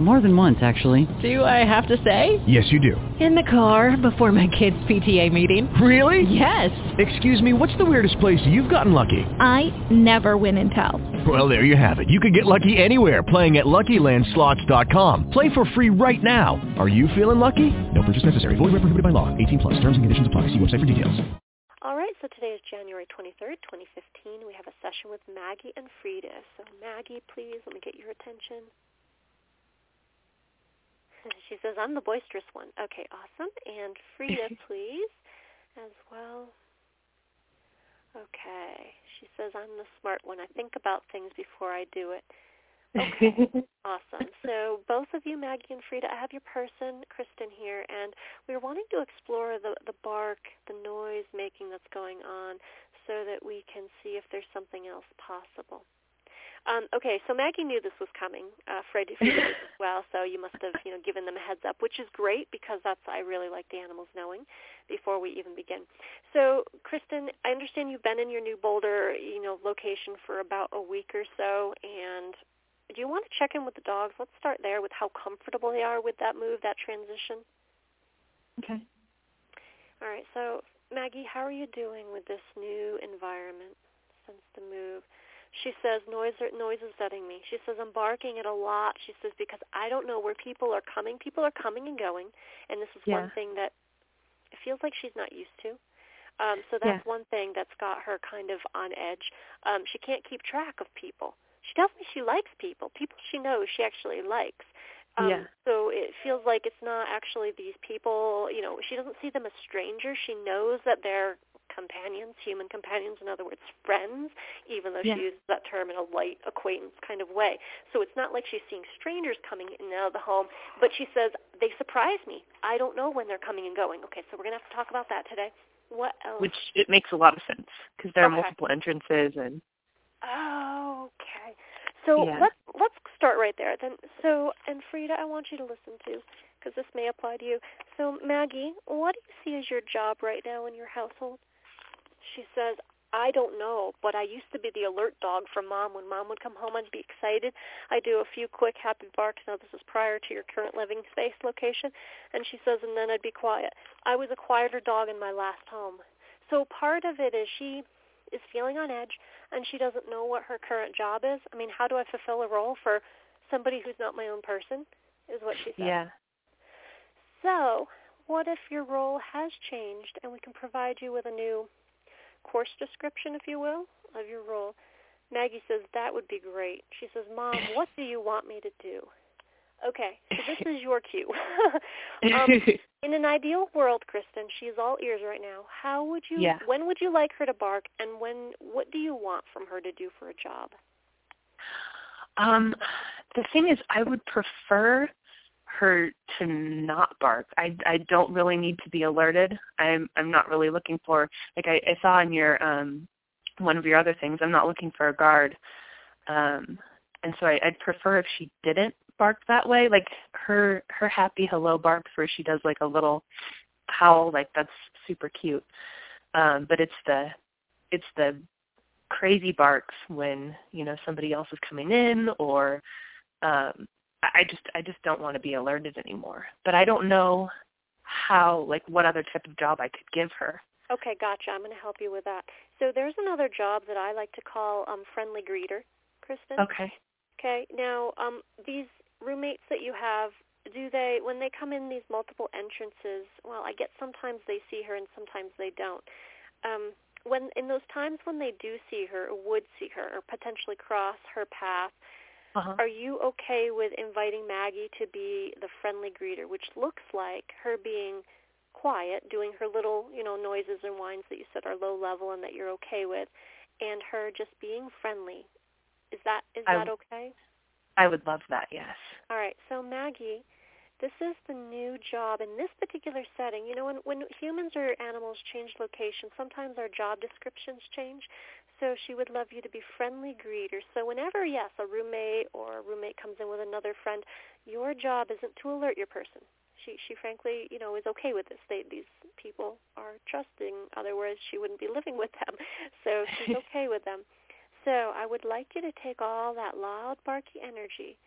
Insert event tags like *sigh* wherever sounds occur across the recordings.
More than once, actually. Do I have to say? Yes, you do. In the car before my kids' PTA meeting. Really? Yes. Excuse me, what's the weirdest place you've gotten lucky? I never win and tell. Well, there you have it. You can get lucky anywhere playing at LuckyLandSlots.com. Play for free right now. Are you feeling lucky? No purchase necessary. Void where prohibited by law. 18 plus. Terms and conditions apply. See website for details. All right, so today is January 23rd, 2015. We have a session with Maggie and Frida. So Maggie, please, let me get your attention. She says, I'm the boisterous one. Okay, awesome. And Frida, *laughs* please, as well. Okay. She says, I'm the smart one. I think about things before I do it. Okay. *laughs* awesome. So both of you, Maggie and Frida, I have your person, Kristen, here, and we're wanting to explore the, the bark, the noise making that's going on so that we can see if there's something else possible. Um, okay, so Maggie knew this was coming. Uh, Fred knew *laughs* as well, so you must have you know given them a heads up, which is great because that's I really like the animals knowing before we even begin. So, Kristen, I understand you've been in your new Boulder you know location for about a week or so, and do you want to check in with the dogs? Let's start there with how comfortable they are with that move, that transition. Okay. All right. So, Maggie, how are you doing with this new environment since the move? She says noise noise is setting me. She says I'm barking it a lot. She says because I don't know where people are coming. People are coming and going, and this is yeah. one thing that it feels like she's not used to. Um, so that's yeah. one thing that's got her kind of on edge. Um, she can't keep track of people. She tells me she likes people. People she knows she actually likes. Um, yeah. So it feels like it's not actually these people. You know, she doesn't see them as strangers. She knows that they're companions, human companions, in other words, friends, even though Yeah. she uses that term in a light acquaintance kind of way. So it's not like she's seeing strangers coming in and out of the home, but she says, they surprise me. I don't know when they're coming and going. Okay, so we're going to have to talk about that today. What else? Which it makes a lot of sense because there are Okay. multiple entrances and Okay. So Yeah. let's let's start right there. Then, so and Frida, I want you to listen to because this may apply to you. So Maggie, what do you see as your job right now in your household? She says, I don't know, but I used to be the alert dog for mom. When mom would come home, I'd be excited. I'd do a few quick happy barks. Now this is prior to your current living space location. And she says, and then I'd be quiet. I was a quieter dog in my last home. So part of it is she is feeling on edge and she doesn't know what her current job is. I mean, how do I fulfill a role for somebody who's not my own person? Is what she said. yeah. So, what if your role has changed and we can provide you with a new course description, if you will, of your role? Maggie says, that would be great. She says, Mom, what do you want me to do? Okay, so this is your cue. *laughs* um, *laughs* in an ideal world, Kristen, she's all ears right now. How would you, Yeah. when would you like her to bark and when, what do you want from her to do for a job? Um, the thing is, I would prefer her to not bark. I I don't really need to be alerted. I'm I'm not really looking for like I, I saw in your um one of your other things. I'm not looking for a guard. Um, and so I, I'd prefer if she didn't bark that way. Like her her happy hello barks where she does like a little howl. Like that's super cute. Um, but it's the it's the crazy barks when you know somebody else is coming in or um I just I just don't want to be alerted anymore. But I don't know how like what other type of job I could give her. Okay, gotcha. I'm going to help you with that. So there's another job that I like to call um, friendly greeter, Kristen. Okay. Okay. Now, um, these roommates that you have, do they when they come in these multiple entrances? Well, I get sometimes they see her and sometimes they don't. Um, when in those times when they do see her or would see her or potentially cross her path, Uh-huh. are you okay with inviting Maggie to be the friendly greeter, which looks like her being quiet, doing her little, you know, noises and whines that you said are low level and that you're okay with, and her just being friendly. Is that is I that okay? I would love that, yes. All right. So Maggie, this is the new job in this particular setting. You know, when when humans or animals change location, sometimes our job descriptions change. So she would love you to be friendly greeter. So whenever, yes, a roommate or a roommate comes in with another friend, your job isn't to alert your person. she she frankly you know is okay with this. They these people are trusting. Otherwise, she wouldn't be living with them. *laughs* So she's *laughs* okay with them. So I would like you to take all that loud, barky energy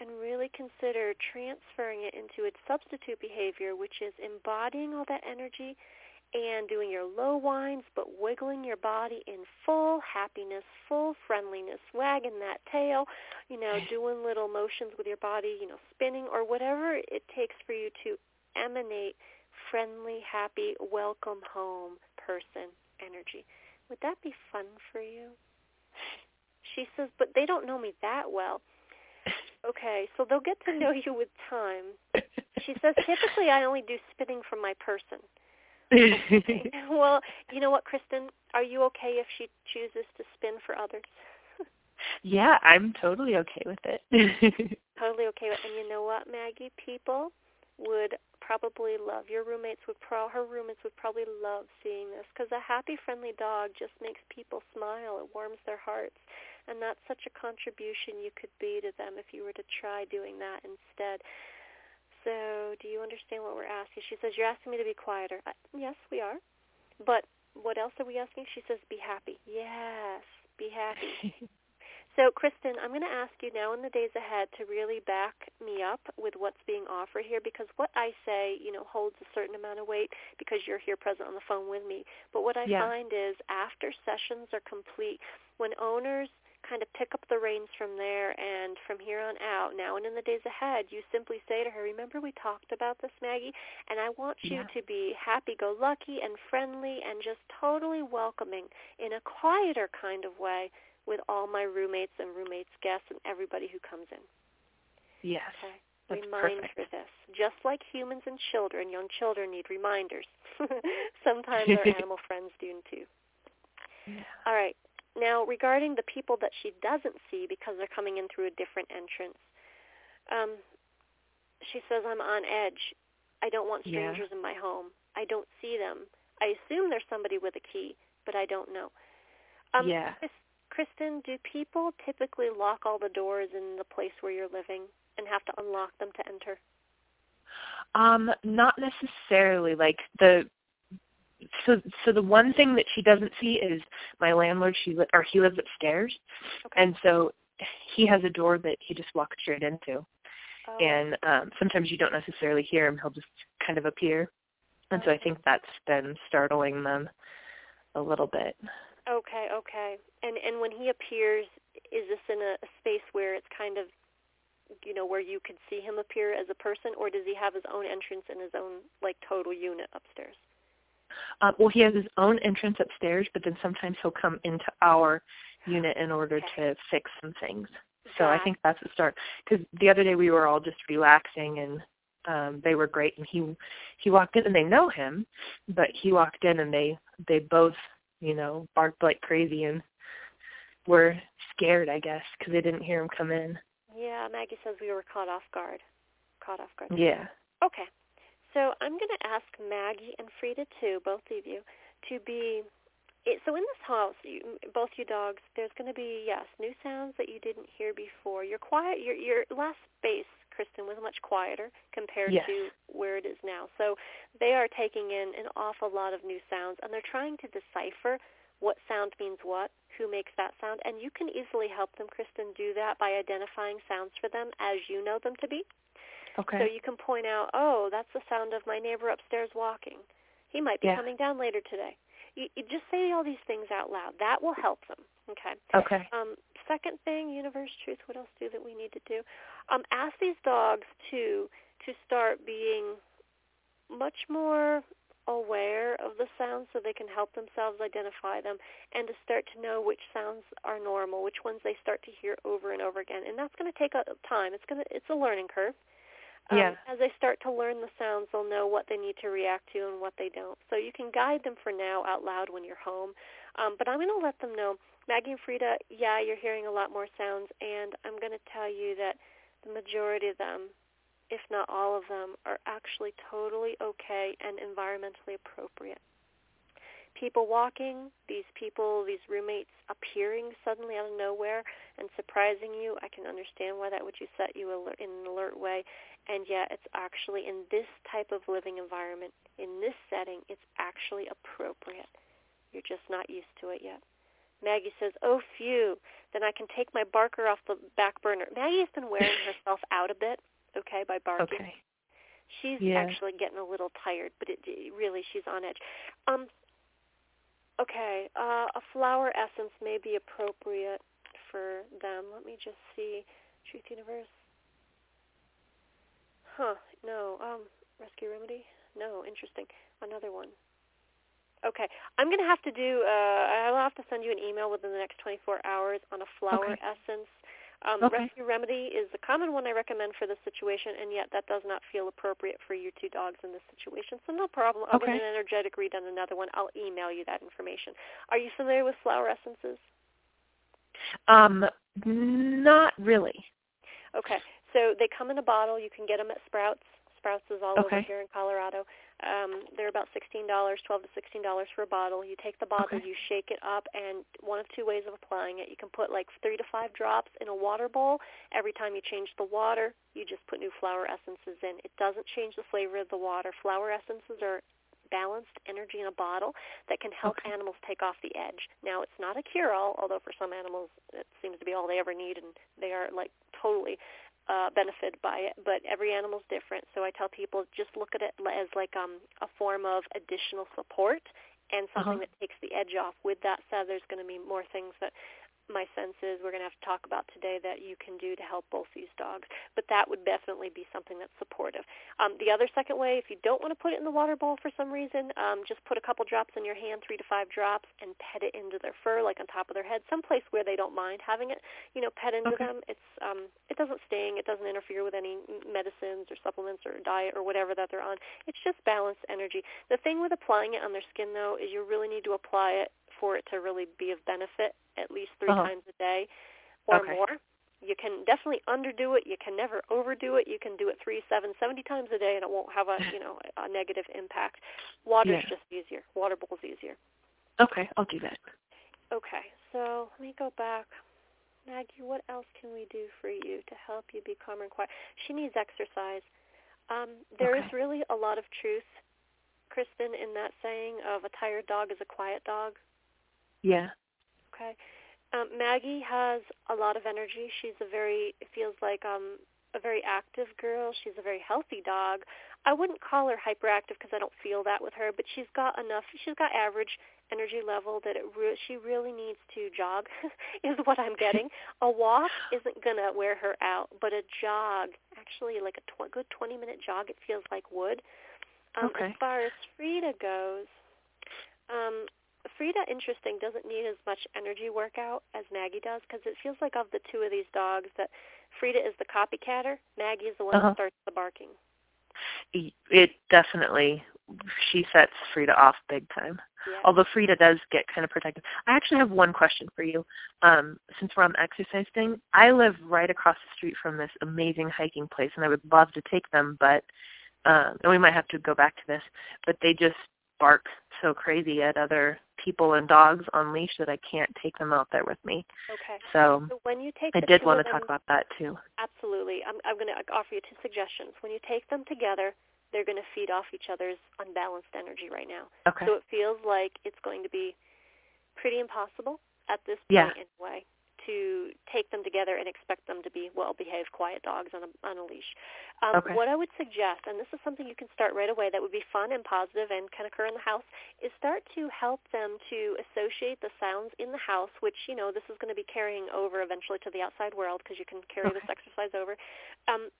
and really consider transferring it into its substitute behavior, which is embodying all that energy and doing your low whines, but wiggling your body in full happiness, full friendliness, wagging that tail, you know, *laughs* doing little motions with your body, you know, spinning or whatever it takes for you to emanate friendly, happy, welcome home person energy. Would that be fun for you? She says, but they don't know me that well. Okay, so they'll get to know you with time. *laughs* She says, typically I only do spinning from my person. *laughs* well, you know what, Kristen? Are you okay if she chooses to spin for others? *laughs* yeah, I'm totally okay with it. *laughs* totally okay with it. And you know what, Maggie? People would probably love your roommates would pro her roommates would probably love seeing this because a happy friendly dog just makes people smile it warms their hearts and that's such a contribution you could be to them if you were to try doing that instead so do you understand what we're asking? She says, you're asking me to be quieter. Uh, yes, we are. But what else are we asking? She says, be happy. Yes, be happy. *laughs* so, Kristen, I'm going to ask you now in the days ahead to really back me up with what's being offered here because what I say, you know, holds a certain amount of weight because you're here present on the phone with me. But what I yeah. find is after sessions are complete, when owners kind of pick up the reins from there and from here on out, now and in the days ahead, you simply say to her, remember we talked about this, Maggie? And I want you yeah. to be happy-go-lucky and friendly and just totally welcoming in a quieter kind of way with all my roommates and roommates' guests and everybody who comes in. Yes. Okay. That's Remind perfect. her this. Just like humans and children, young children need reminders. *laughs* *laughs* Sometimes our animal friends do too. Yeah. All right. Now, regarding the people that she doesn't see because they're coming in through a different entrance, um, she says, I'm on edge. I don't want strangers yeah. in my home. I don't see them. I assume there's somebody with a key, but I don't know. Um, yeah. Chris, Kristen, do people typically lock all the doors in the place where you're living and have to unlock them to enter? Um, not necessarily. Like the so so the one thing that she doesn't see is my landlord she li- or he lives upstairs. Okay. and so he has a door that he just walks straight into. Oh. and um sometimes you don't necessarily hear him he'll just kind of appear. And so i think that's been startling them a little bit. Okay okay. And and when he appears is this in a, a space where it's kind of you know where you could see him appear as a person or does he have his own entrance and his own like total unit upstairs uh, well, he has his own entrance upstairs, but then sometimes he'll come into our unit in order okay. to fix some things. So I think that's the start. Because the other day we were all just relaxing and um they were great, and he he walked in and they know him, but he walked in and they they both you know barked like crazy and were scared, I guess, because they didn't hear him come in. Yeah, Maggie says we were caught off guard. Caught off guard. Yeah. Okay. So I'm going to ask Maggie and Frida too, both of you, to be. It, so in this house, you, both you dogs, there's going to be yes, new sounds that you didn't hear before. Your quiet, your your last space, Kristen, was much quieter compared yes. to where it is now. So they are taking in an awful lot of new sounds, and they're trying to decipher what sound means what, who makes that sound, and you can easily help them, Kristen, do that by identifying sounds for them as you know them to be. Okay. So you can point out, oh, that's the sound of my neighbor upstairs walking. He might be yeah. coming down later today. You, you just say all these things out loud. That will help them. Okay. Okay. Um, second thing, universe truth. What else do that we need to do? Um, ask these dogs to to start being much more aware of the sounds so they can help themselves identify them and to start to know which sounds are normal, which ones they start to hear over and over again. And that's going to take a time. It's going to it's a learning curve. Um, yeah. As they start to learn the sounds, they'll know what they need to react to and what they don't. So you can guide them for now out loud when you're home. Um, but I'm going to let them know, Maggie and Frida, yeah, you're hearing a lot more sounds, and I'm going to tell you that the majority of them, if not all of them, are actually totally okay and environmentally appropriate. People walking, these people, these roommates appearing suddenly out of nowhere and surprising you, I can understand why that would you set you alert, in an alert way. And yet it's actually in this type of living environment, in this setting, it's actually appropriate. You're just not used to it yet. Maggie says, oh, phew, then I can take my barker off the back burner. Maggie has been wearing *laughs* herself out a bit, okay, by barking. Okay. She's Yeah. actually getting a little tired, but it, it really she's on edge. Um okay, uh a flower essence may be appropriate for them. Let me just see. Truth Universe. Huh, no. Um Rescue Remedy? No, interesting. Another one. Okay. I'm going to have to do uh I'll have to send you an email within the next 24 hours on a flower Okay. essence. Um, Okay. Rescue Remedy is the common one I recommend for this situation, and yet that does not feel appropriate for your two dogs in this situation. So no problem. I'll Okay. get an energetic read on another one. I'll email you that information. Are you familiar with flower essences? Um, not really. Okay. So they come in a bottle. You can get them at Sprouts. Sprouts is all over here in Colorado. Um, they're about sixteen dollars, twelve to sixteen dollars for a bottle. You take the bottle, Okay. you shake it up, and one of two ways of applying it. You can put like three to five drops in a water bowl. Every time you change the water, you just put new flower essences in. It doesn't change the flavor of the water. Flower essences are balanced energy in a bottle that can help Okay. animals take off the edge. Now, it's not a cure-all, although for some animals it seems to be all they ever need, and they are like totally uh, benefited by it. But every animal's different, so I tell people just look at it as like um, a form of additional support and something Uh-huh. that takes the edge off. With that said, there's going to be more things that my sense is we're going to have to talk about today that you can do to help both these dogs. But that would definitely be something that's supportive. Um, the other second way, if you don't want to put it in the water bowl for some reason, um, just put a couple drops in your hand, three to five drops, and pet it into their fur, like on top of their head, someplace where they don't mind having it. You know, pet into Okay. them. It's um, it doesn't sting. It doesn't interfere with any medicines or supplements or diet or whatever that they're on. It's just balanced energy. The thing with applying it on their skin, though, is you really need to apply it for it to really be of benefit at least 3 Uh-huh. times a day or Okay. more. You can definitely underdo it. You can never overdo it. You can do it three, seven, seventy times a day, and it won't have a *laughs* you know a negative impact. Water's Yeah. just easier. Water bowl's easier. Okay, I'll do that. Okay, so let me go back. Maggie, what else can we do for you to help you be calmer and quiet? She needs exercise. Um, there is Okay. really a lot of truth, Kristen, in that saying of a tired dog is a quiet dog. Yeah. Okay. Um, Maggie has a lot of energy. She's a very it feels like um a very active girl. She's a very healthy dog. I wouldn't call her hyperactive because I don't feel that with her, but she's got enough. She's got average energy level that it re- she really needs to jog *laughs* is what I'm getting. a walk isn't going to wear her out, but a jog, actually like a tw- good 20 minute jog it feels like would. Um Okay. as far as Frida goes, um Frida, interesting, doesn't need as much energy workout as Maggie does because it feels like of the two of these dogs that Frida is the copycatter, Maggie is the one Uh-huh. that starts the barking. It definitely she sets Frida off big time. Yeah. Although Frida does get kind of protective. I actually have one question for you. Um, since we're on the exercise thing, I live right across the street from this amazing hiking place, and I would love to take them, but um, and we might have to go back to this, but they just bark so crazy at other people and dogs on leash that I can't take them out there with me. Okay. So So when you take I did want to talk about that too. Absolutely. I'm, I'm going to offer you two suggestions. When you take them together, they're going to feed off each other's unbalanced energy right now. Okay. So it feels like it's going to be pretty impossible at this Yeah. point anyway to take them together and expect them to be well-behaved, quiet dogs on a, on a leash. Um, Okay. What I would suggest, and this is something you can start right away that would be fun and positive and can occur in the house, is start to help them to associate the sounds in the house, which, you know, this is going to be carrying over eventually to the outside world because you can carry this exercise over. Um,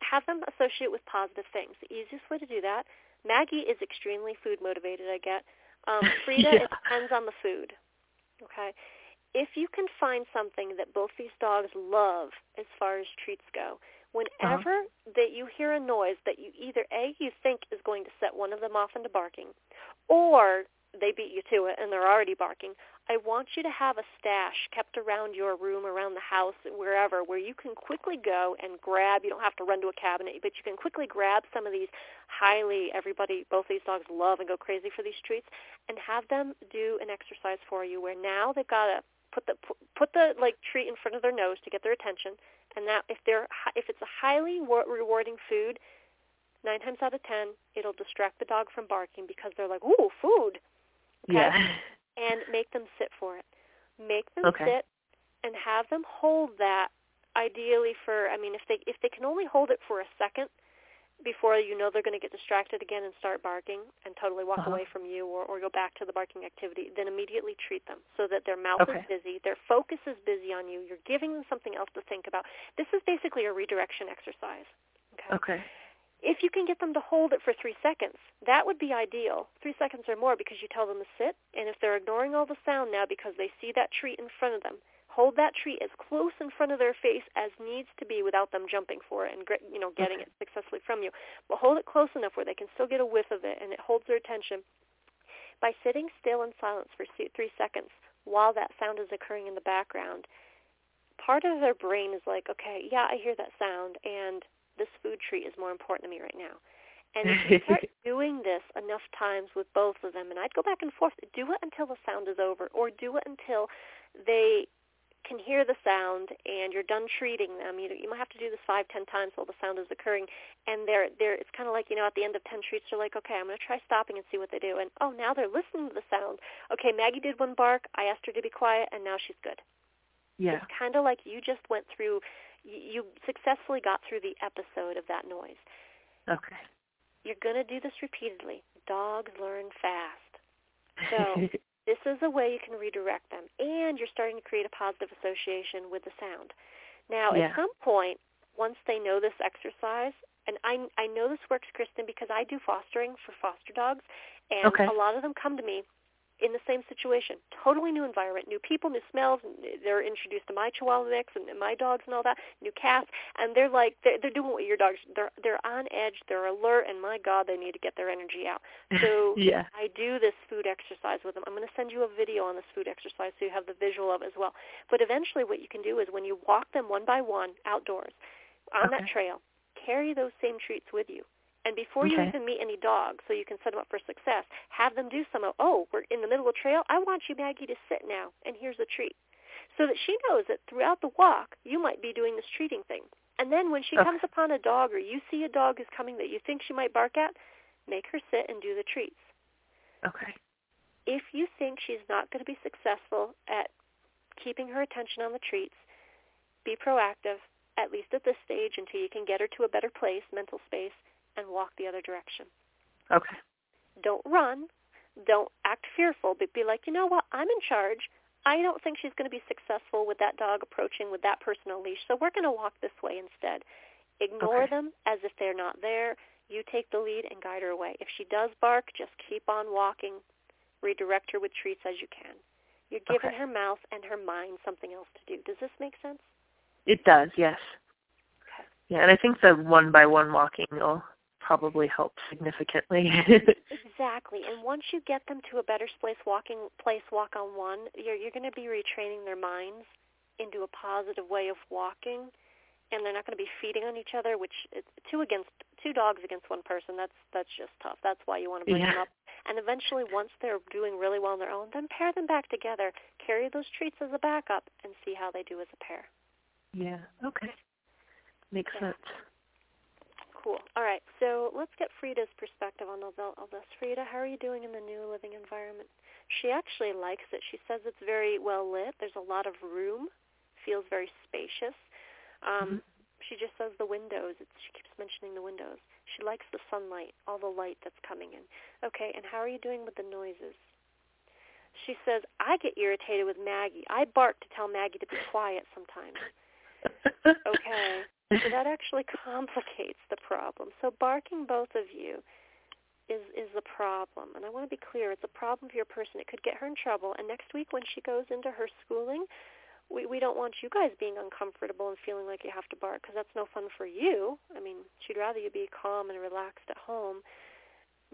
have them associate with positive things. The easiest way to do that, Maggie is extremely food motivated, I get. Um, *laughs* Frida, Yeah. it depends on the food. Okay? If you can find something that both these dogs love as far as treats go, uh-huh. whenever that you hear a noise that you either A, you think is going to set one of them off into barking, or they beat you to it and they're already barking. I want you to have a stash kept around your room, around the house, wherever, where you can quickly go and grab. You don't have to run to a cabinet, but you can quickly grab some of these highly, everybody, both these dogs love and go crazy for these treats, and have them do an exercise for you where now they've got to put the put the like treat in front of their nose to get their attention, and that if they're if it's a highly rewarding food, nine times out of ten it'll distract the dog from barking because they're like, ooh, food. Okay? Yeah. *laughs* And make them sit for it. Make them okay. sit and have them hold that ideally for I mean if they if they can only hold it for a second before you know they're going to get distracted again and start barking and totally walk uh-huh. away from you or, or go back to the barking activity, then immediately treat them so that their mouth okay. is busy, their focus is busy on you, you're giving them something else to think about. This is basically a redirection exercise. Okay. Okay. If you can get them to hold it for three seconds, that would be ideal. Three seconds or more because you tell them to sit, and if they're ignoring all the sound now because they see that treat in front of them, hold that treat as close in front of their face as needs to be without them jumping for it and you know getting okay. it successfully from you. But hold it close enough where they can still get a whiff of it and it holds their attention. By sitting still in silence for three seconds while that sound is occurring in the background, part of their brain is like, okay, yeah, I hear that sound, and this food treat is more important to me right now. And if you start *laughs* doing this enough times with both of them, and I'd go back and forth, do it until the sound is over, or do it until they can hear the sound and you're done treating them. You you might have to do this five, ten times while the sound is occurring, and they're they're it's kind of like you know at the end of ten treats they're like, okay, I'm going to try stopping and see what they do, and oh now they're listening to the sound. Okay, Maggie did one bark. I asked her to be quiet, and now she's good. Yeah. It's kind of like you just went through. You successfully got through the episode of that noise. Okay. You're going to do this repeatedly. Dogs learn fast. So *laughs* this is a way you can redirect them, and you're starting to create a positive association with the sound. Now, yeah. at some point, once they know this exercise, and I I know this works, Kristen, because I do fostering for foster dogs, and okay. a lot of them come to me in the same situation. Totally new environment, new people, new smells. They're introduced to my Chihuahua mix and my dogs and all that, new cats, and they're like they're, they're doing what your dogs. They're they're on edge. They're alert, and my God, they need to get their energy out. So *laughs* yeah. I do this food exercise with them. I'm going to send you a video on this food exercise so you have the visual of it as well. But eventually, what you can do is when you walk them one by one outdoors on okay. that trail, carry those same treats with you. And before okay. you even meet any dogs, so you can set them up for success, have them do some of, oh, we're in the middle of the trail. I want you, Maggie, to sit now, and here's a treat. So that she knows that throughout the walk, you might be doing this treating thing. And then when she okay. comes upon a dog or you see a dog is coming that you think she might bark at, make her sit and do the treats. Okay. If you think she's not going to be successful at keeping her attention on the treats, be proactive, at least at this stage until you can get her to a better place, mental space, and walk the other direction. Okay. Don't run. Don't act fearful, but be like, you know what? I'm in charge. I don't think she's going to be successful with that dog approaching with that person on leash, so we're going to walk this way instead. Ignore okay. them as if they're not there. You take the lead and guide her away. If she does bark, just keep on walking. Redirect her with treats as you can. You're giving okay. her mouth and her mind something else to do. Does this make sense? It does, yes. Okay. Yeah, and I think the one by one walking will probably help significantly. exactly. And once you get them to a better place walking place walk on one, you're you're going to be retraining their minds into a positive way of walking and they're not going to be feeding on each other, which is two against two dogs against one person. That's that's just tough. That's why you want to bring yeah. them up. And eventually, once they're doing really well on their own, then pair them back together. Carry those treats as a backup and see how they do as a pair. Yeah. Okay. Makes yeah. sense. Cool. All right. So let's get Frida's perspective on all this. Frida, how are you doing in the new living environment? She actually likes it. She says it's very well lit. There's a lot of room. Feels very spacious. Um, mm-hmm. She just says the windows. It's, she keeps mentioning the windows. She likes the sunlight, all the light that's coming in. Okay, and how are you doing with the noises? She says, I get irritated with Maggie. I bark to tell Maggie to be quiet sometimes. *laughs* okay, so that actually complicates the problem. So barking both of you is is the problem. And I want to be clear, it's a problem for your person. It could get her in trouble. And next week when she goes into her schooling, we we don't want you guys being uncomfortable and feeling like you have to bark because that's no fun for you. I mean, she'd rather you be calm and relaxed at home.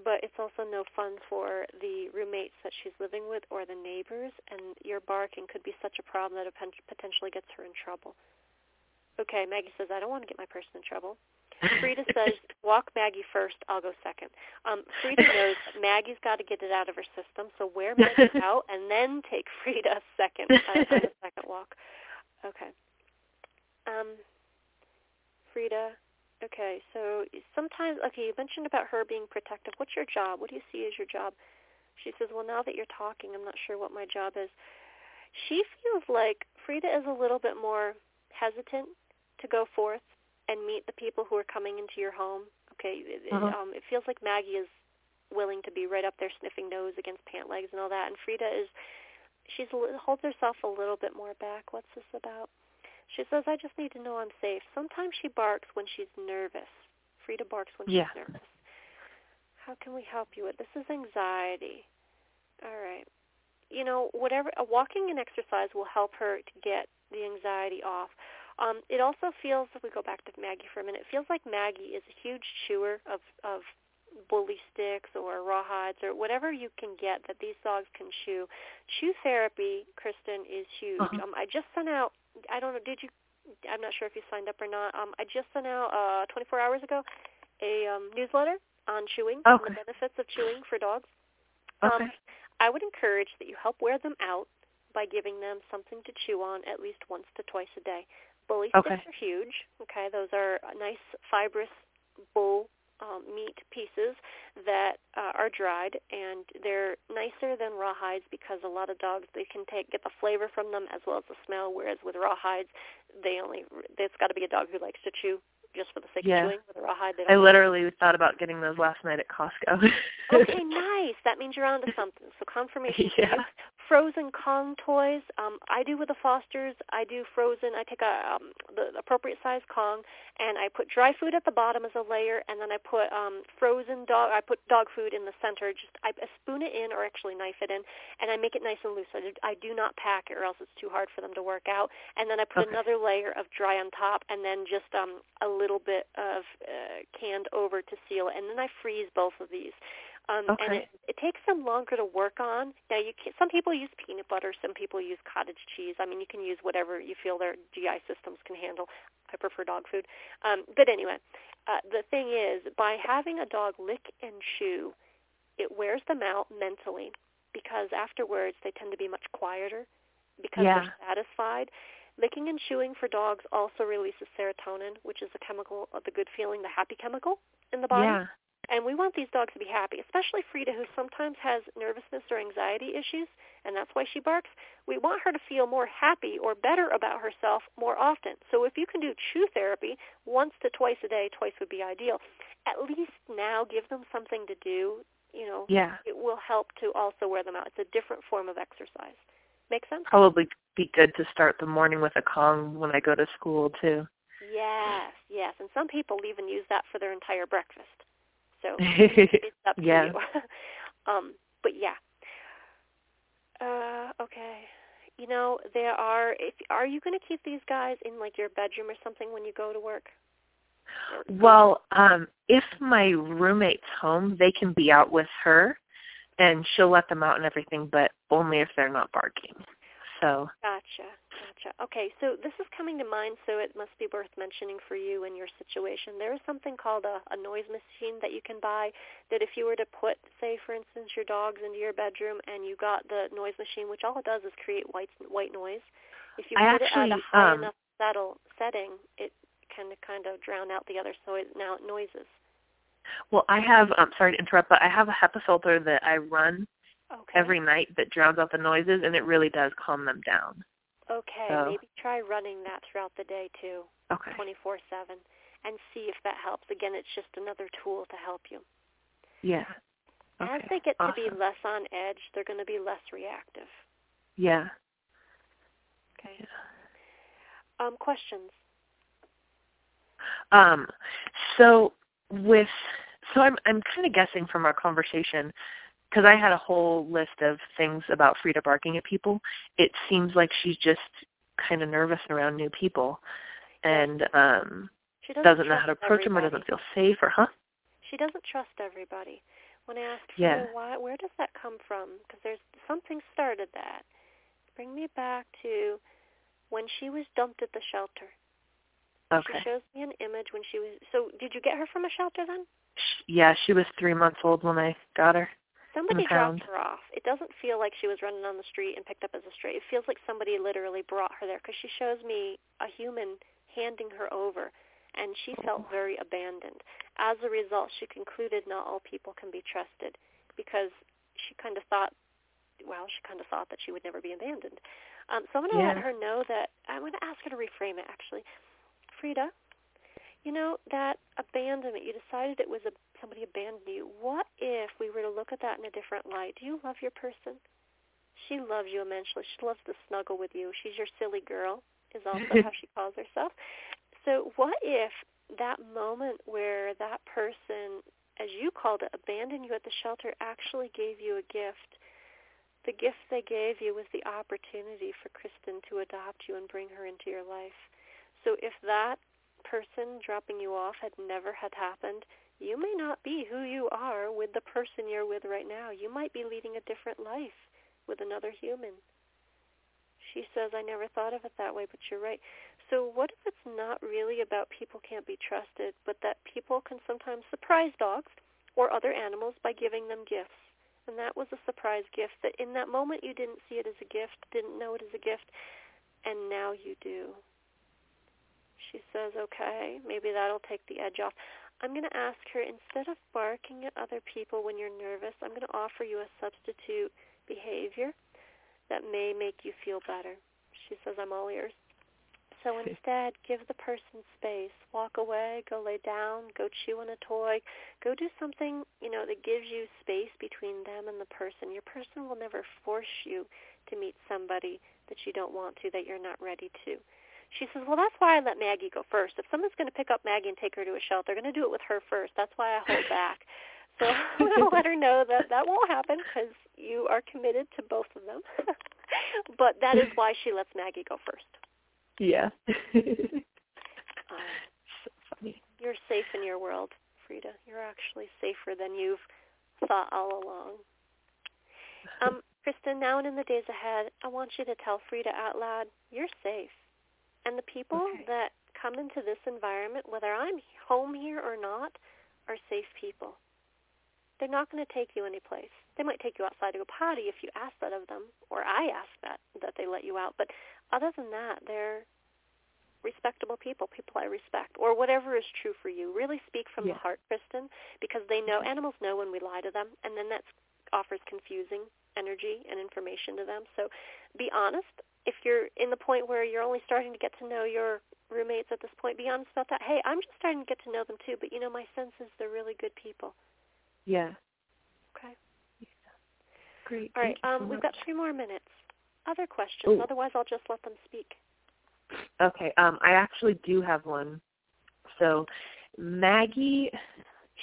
but it's also no fun for the roommates that she's living with or the neighbors, and your barking could be such a problem that it potentially gets her in trouble. Okay, Maggie says, I don't want to get my person in trouble. *laughs* Frida says, walk Maggie first, I'll go second. Um, Frida knows Maggie's got to get it out of her system, so wear *laughs* Maggie out and then take Frida second on the *laughs* second walk. Okay. Um, Frida, Okay, so sometimes, okay, you mentioned about her being protective. What's your job? What do you see as your job? She says, well, now that you're talking, I'm not sure what my job is. She feels like Frida is a little bit more hesitant to go forth and meet the people who are coming into your home. Okay, uh-huh. um, it feels like Maggie is willing to be right up there sniffing nose against pant legs and all that, and Frida is, she's holds herself a little bit more back. What's this about? She says, I just need to know I'm safe. Sometimes she barks when she's nervous. Frida barks when yeah. she's nervous. How can we help you with this? Is anxiety. All right. You know, whatever a walking and exercise will help her to get the anxiety off. Um, it also feels, if we go back to Maggie for a minute, it feels like Maggie is a huge chewer of of bully sticks or rawhides or whatever you can get that these dogs can chew. Chew therapy, Kristen, is huge. Uh-huh. Um, I just sent out I don't know. Did you? I'm not sure if you signed up or not. Um, I just sent out uh, 24 hours ago a um, newsletter on chewing okay. and the benefits of chewing for dogs. Okay. Um, I would encourage that you help wear them out by giving them something to chew on at least once to twice a day. Bully okay. sticks are huge. Okay, those are nice fibrous bull um, meat pieces that uh, are dried, and they're nicer than rawhides because a lot of dogs they can take get the flavor from them as well as the smell. Whereas with rawhides, they only it's got to be a dog who likes to chew just for the sake yeah. of with a rawhide. I literally thought about getting those last night at Costco. okay, *laughs* nice. That means you're onto something. So confirmation. Yeah frozen Kong toys. Um, I do with the Fosters. I do frozen. I take a um, the, the appropriate size Kong, and I put dry food at the bottom as a layer, and then I put um, frozen dog. I put dog food in the center. Just I, I spoon it in, or actually knife it in, and I make it nice and loose. I do, I do not pack it, or else it's too hard for them to work out. And then I put okay. another layer of dry on top, and then just um, a little bit of uh, canned over to seal it, and then I freeze both of these. Um, okay. And it, it takes them longer to work on. Now, you can, some people use peanut butter, some people use cottage cheese. I mean, you can use whatever you feel their GI systems can handle. I prefer dog food. Um, but anyway, uh, the thing is, by having a dog lick and chew, it wears them out mentally because afterwards they tend to be much quieter because yeah. they're satisfied. Licking and chewing for dogs also releases serotonin, which is a chemical of the good feeling, the happy chemical in the body. Yeah. And we want these dogs to be happy, especially Frida, who sometimes has nervousness or anxiety issues, and that's why she barks. We want her to feel more happy or better about herself more often. So if you can do chew therapy once to twice a day, twice would be ideal. At least now give them something to do. You know, yeah. it will help to also wear them out. It's a different form of exercise. Make sense? Probably be good to start the morning with a Kong when I go to school too. Yes, yes. And some people even use that for their entire breakfast. So *laughs* it's up to you. *laughs* um, but yeah. Uh, okay. You know, there are. If are you going to keep these guys in like your bedroom or something when you go to work? Well, um, if my roommate's home, they can be out with her, and she'll let them out and everything, but only if they're not barking. So. Gotcha. Gotcha. Okay, so this is coming to mind, so it must be worth mentioning for you in your situation. There is something called a, a noise machine that you can buy that if you were to put, say, for instance, your dogs into your bedroom and you got the noise machine, which all it does is create white white noise. If you I put actually, it at a high um, enough settle setting, it can kind of drown out the other, so it now it noises. Well, I have. I'm sorry to interrupt, but I have a HEPA filter that I run okay. every night that drowns out the noises, and it really does calm them down. Okay, so. maybe try running that throughout the day too, Okay. 24/7, and see if that helps. Again, it's just another tool to help you. Yeah. Okay. As they get awesome. to be less on edge, they're going to be less reactive. Yeah. Okay. Um, questions? Um, so with so I'm I'm kind of guessing from our conversation because I had a whole list of things about Frida barking at people. It seems like she's just kind of nervous around new people, and um, She doesn't, doesn't know how to approach them or everybody. doesn't feel safe or huh? She doesn't trust everybody. When I asked, Yeah. Frida, why, where does that come from? Because there's something started that. Bring me back to when she was dumped at the shelter. Okay. She shows me an image when she was. So, did you get her from a shelter then? Yeah, she was three months old when I got her. Somebody dropped her off. It doesn't feel like she was running on the street and picked up as a stray. It feels like somebody literally brought her there because she shows me a human handing her over, and she felt very abandoned. As a result, she concluded not all people can be trusted because she kind of thought, well, she kind of thought that she would never be abandoned. Um, so I'm going to Yeah. let her know that I'm going to ask her to reframe it. Actually, Frida, you know that abandonment. You decided it was a somebody abandoned you. What if we were to look at that in a different light? Do you love your person? She loves you immensely. She loves to snuggle with you. She's your silly girl, is also how she *laughs* calls herself. So what if that moment where that person, as you called it, abandoned you at the shelter, actually gave you a gift? The gift they gave you was the opportunity for Kristen to adopt you and bring her into your life. So if that person dropping you off had never had happened, you may not be who you are with the person you're with right now. You might be leading a different life with another human. She says, I never thought of it that way, but you're right. So what if it's not really about people can't be trusted, but that people can sometimes surprise dogs or other animals by giving them gifts? And that was a surprise gift that in that moment you didn't see it as a gift, didn't know it as a gift, and now you do. She says, okay, maybe that'll take the edge off. I'm going to ask her, instead of barking at other people when you're nervous, I'm going to offer you a substitute behavior that may make you feel better. She says, I'm all ears. So instead, give the person space. Walk away, go lay down, go chew on a toy, go do something, you know, that gives you space between them and the person. Your person will never force you to meet somebody that you don't want to, that you're not ready to. She says, well, that's why I let Maggie go first. If someone's going to pick up Maggie and take her to a shelter, they're going to do it with her first. That's why I hold back. So *laughs* I'm going *laughs* to let her know that that won't happen because you are committed to both of them. *laughs* but that is why she lets Maggie go first. Yeah. Um, so funny. you're safe in your world, Frida. You're actually safer than you've thought all along. Um, Kristen, now and in the days ahead, I want you to tell Frida out loud, you're safe. And the people Okay. that come into this environment, whether I'm home here or not, are safe people. They're not going to take you anyplace. They might take you outside to go potty if you ask that of them, or I ask that, that they let you out. But other than that, they're respectable people, people I respect, or whatever is true for you. Really speak from Yeah. the heart, Kristen, because they know, mm-hmm. animals know when we lie to them, and then that offers confusing energy and information to them. So be honest. If you're in the point where you're only starting to get to know your roommates at this point, be honest about that. Hey, I'm just starting to get to know them too, but you know, my sense is they're really good people. Yeah. Okay. Great. All right. You so Um, we've got three more minutes. Other questions? Ooh. Otherwise, I'll just let them speak. Okay, um, I actually do have one. So Maggie,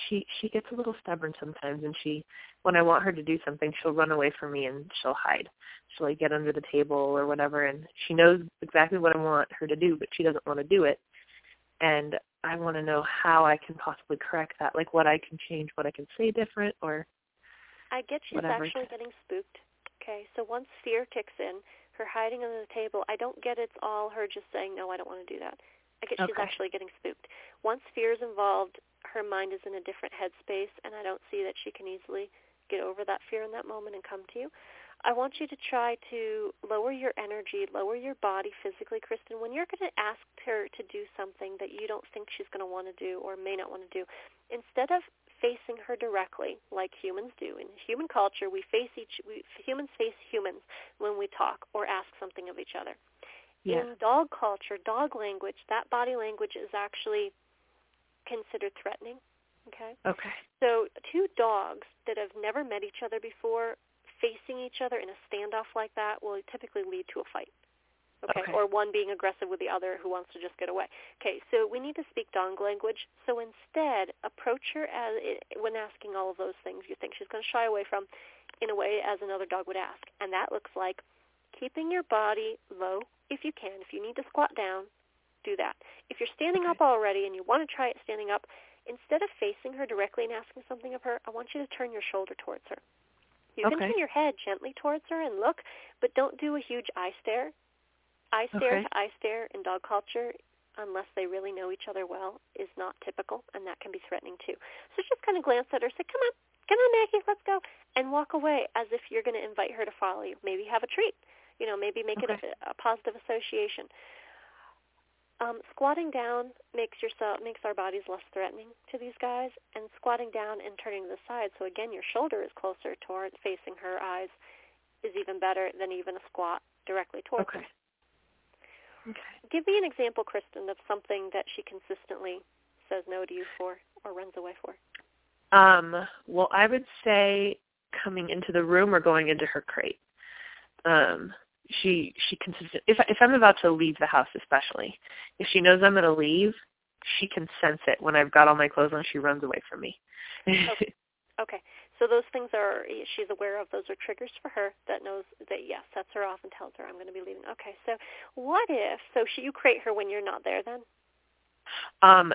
she she gets a little stubborn sometimes, and she, when I want her to do something, she'll run away from me and she'll hide. She'll like get under the table or whatever, and she knows exactly what I want her to do, but she doesn't want to do it. And I want to know how I can possibly correct that, like what I can change, what I can say different, or I get she's Whatever. actually getting spooked. Okay, so once fear kicks in, her hiding under the table, I don't get it's all her just saying, no, I don't want to do that. I get she's actually getting spooked. Once fear is involved, her mind is in a different headspace, and I don't see that she can easily get over that fear in that moment and come to you. I want you to try to lower your energy, lower your body physically, Kristen. When you're going to ask her to do something that you don't think she's going to want to do or may not want to do, instead of facing her directly like humans do in human culture, we face each we, humans face humans when we talk or ask something of each other. Yeah, In dog culture, dog language, that body language is actually considered threatening. Okay? okay, So two dogs that have never met each other before facing each other in a standoff like that will typically lead to a fight. Okay? Okay. Or one being aggressive with the other who wants to just get away. Okay, so we need to speak dog language. So instead, approach her as eh, when asking all of those things you think she's going to shy away from in a way as another dog would ask. And that looks like keeping your body low if you can. If you need to squat down, do that. If you're standing Okay. up already and you want to try it standing up, instead of facing her directly and asking something of her, I want you to turn your shoulder towards her. You Okay. can turn your head gently towards her and look, but don't do a huge eye stare. Eye stare Okay. to eye stare in dog culture, unless they really know each other well, is not typical, and that can be threatening too. So just kind of glance at her, say, "Come on, come on, Maggie, let's go," and walk away as if you're going to invite her to follow you. Maybe have a treat. You know, maybe make Okay. it a, a positive association. Um, squatting down makes yourself makes our bodies less threatening to these guys, and squatting down and turning to the side, so again your shoulder is closer toward facing her eyes, is even better than even a squat directly towards Okay. her. Okay. Give me an example, Kristen, of something that she consistently says no to you for or runs away for. Um, well, I would say coming into the room or going into her crate. Um, she she consistent. If if I'm about to leave the house, especially if she knows I'm going to leave, she can sense it when I've got all my clothes on. She runs away from me. Okay. *laughs* Okay, so those things are she's aware of. Those are triggers for her that knows that yes, sets her off and tells her I'm going to be leaving. Okay, so what if so she you create her when you're not there then? um,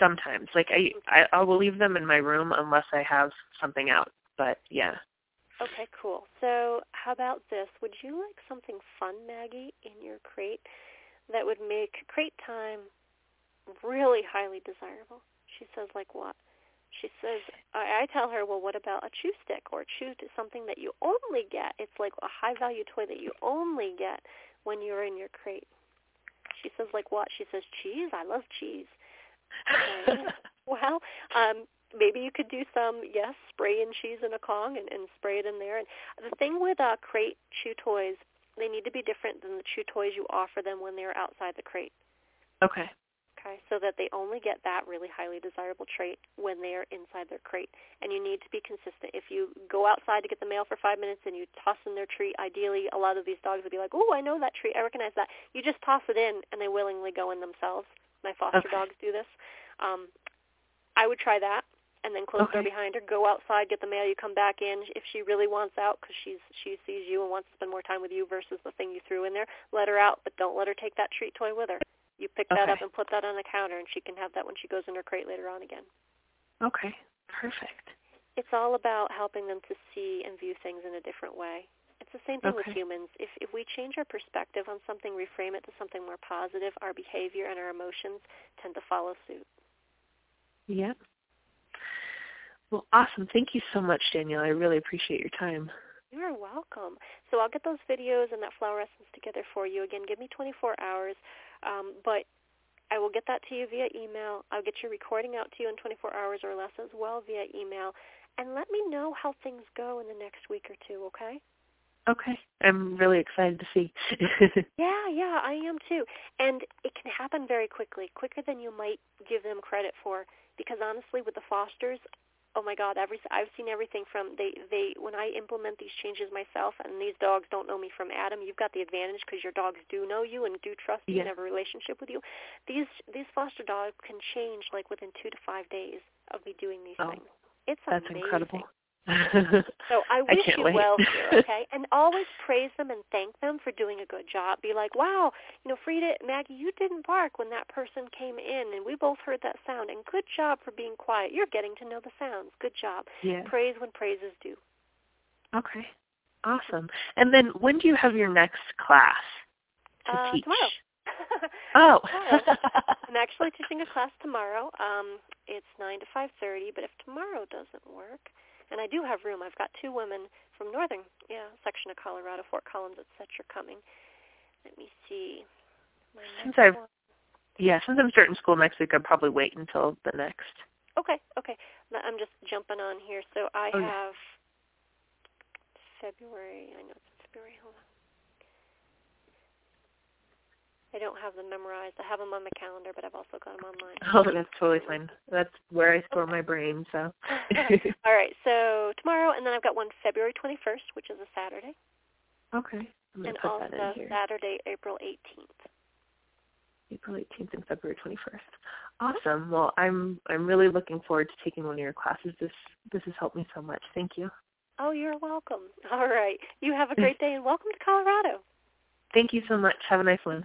sometimes, like I, I I will leave them in my room unless I have something out. But yeah. Okay, cool. So how about this? Would you like something fun, Maggie, in your crate that would make crate time really highly desirable? She says, like what? She says, I, I tell her, well, what about a chew stick or chew something that you only get? It's like a high value toy that you only get when you're in your crate. She says, like what? She says, cheese. I love cheese. *laughs* Okay. well, um, maybe you could do some, yes, spray in cheese in a Kong and, and spray it in there. And the thing with uh, crate chew toys, they need to be different than the chew toys you offer them when they're outside the crate. okay. Okay, so that they only get that really highly desirable trait when they are inside their crate. And you need to be consistent. If you go outside to get the mail for five minutes and you toss in their treat, ideally a lot of these dogs would be like, oh, I know that treat. I recognize that. You just toss it in and they willingly go in themselves. My foster Okay. dogs do this. Um, I would try that and then close the door behind her. Go outside, get the mail. You come back in. If she really wants out because she's she sees you and wants to spend more time with you versus the thing you threw in there, let her out, but don't let her take that treat toy with her. You pick that up and put that on the counter, and she can have that when she goes in her crate later on again. Okay. Perfect. It's all about helping them to see and view things in a different way. It's the same thing with humans. If if we change our perspective on something, reframe it to something more positive, our behavior and our emotions tend to follow suit. Yeah. Well, awesome. Thank you so much, Danielle. I really appreciate your time. You're welcome. So I'll get those videos and that flower essence together for you. Again, give me 24 hours, um, but I will get that to you via email. I'll get your recording out to you in 24 hours or less as well via email. And let me know how things go in the next week or two, okay? Okay. I'm really excited to see. *laughs* Yeah, yeah, I am too. And it can happen very quickly, quicker than you might give them credit for. Because honestly, with the fosters, oh my God, every I've seen everything from they they when I implement these changes myself, and these dogs don't know me from Adam. You've got the advantage because your dogs do know you and do trust you and have a relationship with you. These these foster dogs can change like within two to five days of me doing these Oh, things. It's That's amazing. incredible. So *laughs* I wish can't you wait. well here, *laughs* okay? And always praise them and thank them for doing a good job. Be like, wow, you know, Frida, Maggie, you didn't bark when that person came in, and we both heard that sound. And good job for being quiet. You're getting to know the sounds. Good job. yeah. Praise when praise is due. Okay. Awesome. And then when do you have your next class to Uh, teach? tomorrow. *laughs* Oh. I'm actually teaching a class tomorrow. Um, it's nine to five thirty, but if tomorrow doesn't work, and I do have room, I've got two women from northern, yeah, section of Colorado, Fort Collins, etc. coming. Let me see. My Since I've- one- yeah, since I'm starting school next week, I'll probably wait until the next. Okay, okay. I'm just jumping on here. So I Oh, yeah. have February. I know it's February. Hold on. I don't have them memorized. I have them on my calendar, but I've also got them online. *laughs* Oh, that's totally fine. That's where I store my brain, so. *laughs* All right. So tomorrow, and then I've got one February 21st, which is a Saturday, okay. And also that in here. Saturday, April 18th. April 18th and February 21st. Awesome. Well, I'm I'm really looking forward to taking one of your classes. This this has helped me so much. Thank you. Oh, you're welcome. *laughs* All right. You have a great day, and welcome to Colorado. Thank you so much. Have a nice one.